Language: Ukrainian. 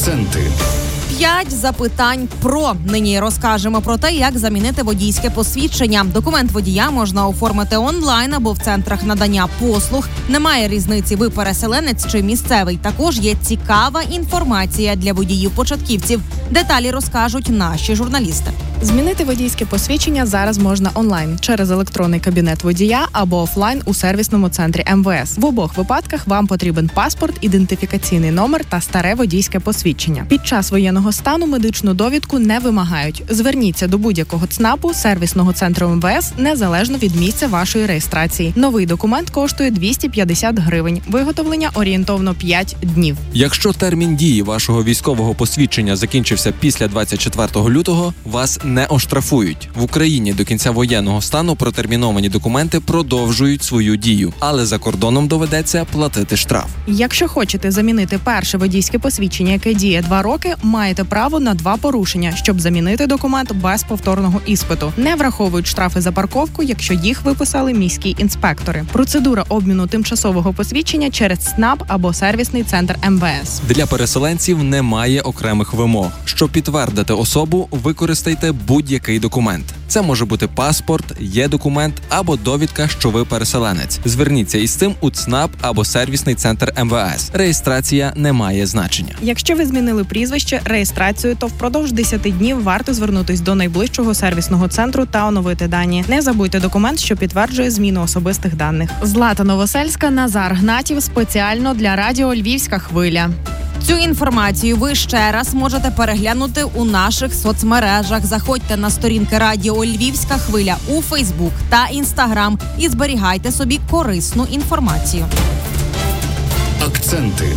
Акценти. П'ять запитань про нині розкажемо про те, як замінити водійське посвідчення. Документ водія можна оформити онлайн або в центрах надання послуг. Немає різниці, ви переселенець чи місцевий. Також є цікава інформація для водіїв-початківців. Деталі розкажуть наші журналісти. Змінити водійське посвідчення зараз можна онлайн через електронний кабінет водія або офлайн у сервісному центрі МВС. В обох випадках вам потрібен паспорт, ідентифікаційний номер та старе водійське посвідчення. Під час воєнного стану медичну довідку не вимагають. Зверніться до будь-якого ЦНАПу сервісного центру МВС незалежно від місця вашої реєстрації. Новий документ коштує 250 гривень. Виготовлення орієнтовно 5 днів. Якщо термін дії вашого військового посвідчення закінчився після 24 лютого, вас не оштрафують в Україні до кінця воєнного стану. Протерміновані документи продовжують свою дію, але за кордоном доведеться платити штраф. Якщо хочете замінити перше водійське посвідчення, яке діє два роки, маєте право на два порушення, щоб замінити документ без повторного іспиту. Не враховують штрафи за парковку, якщо їх виписали міські інспектори. Процедура обміну тимчасового посвідчення через СНАП або сервісний центр МВС. Для переселенців немає окремих вимог. Щоб підтвердити особу, використайте будь-який документ. Це може бути паспорт, є документ або довідка, що ви переселенець. Зверніться із цим у ЦНАП або сервісний центр МВС. Реєстрація не має значення. Якщо ви змінили прізвище, реєстрацію, то впродовж 10 днів варто звернутись до найближчого сервісного центру та оновити дані. Не забудьте документ, що підтверджує зміну особистих даних. Злата Новосельська, Назар Гнатів спеціально для радіо Львівська хвиля. Цю інформацію ви ще раз можете переглянути у наших соцмережах. Заходьте на сторінки Радіо Львівська хвиля у Фейсбук та Інстаграм і зберігайте собі корисну інформацію. Акценти.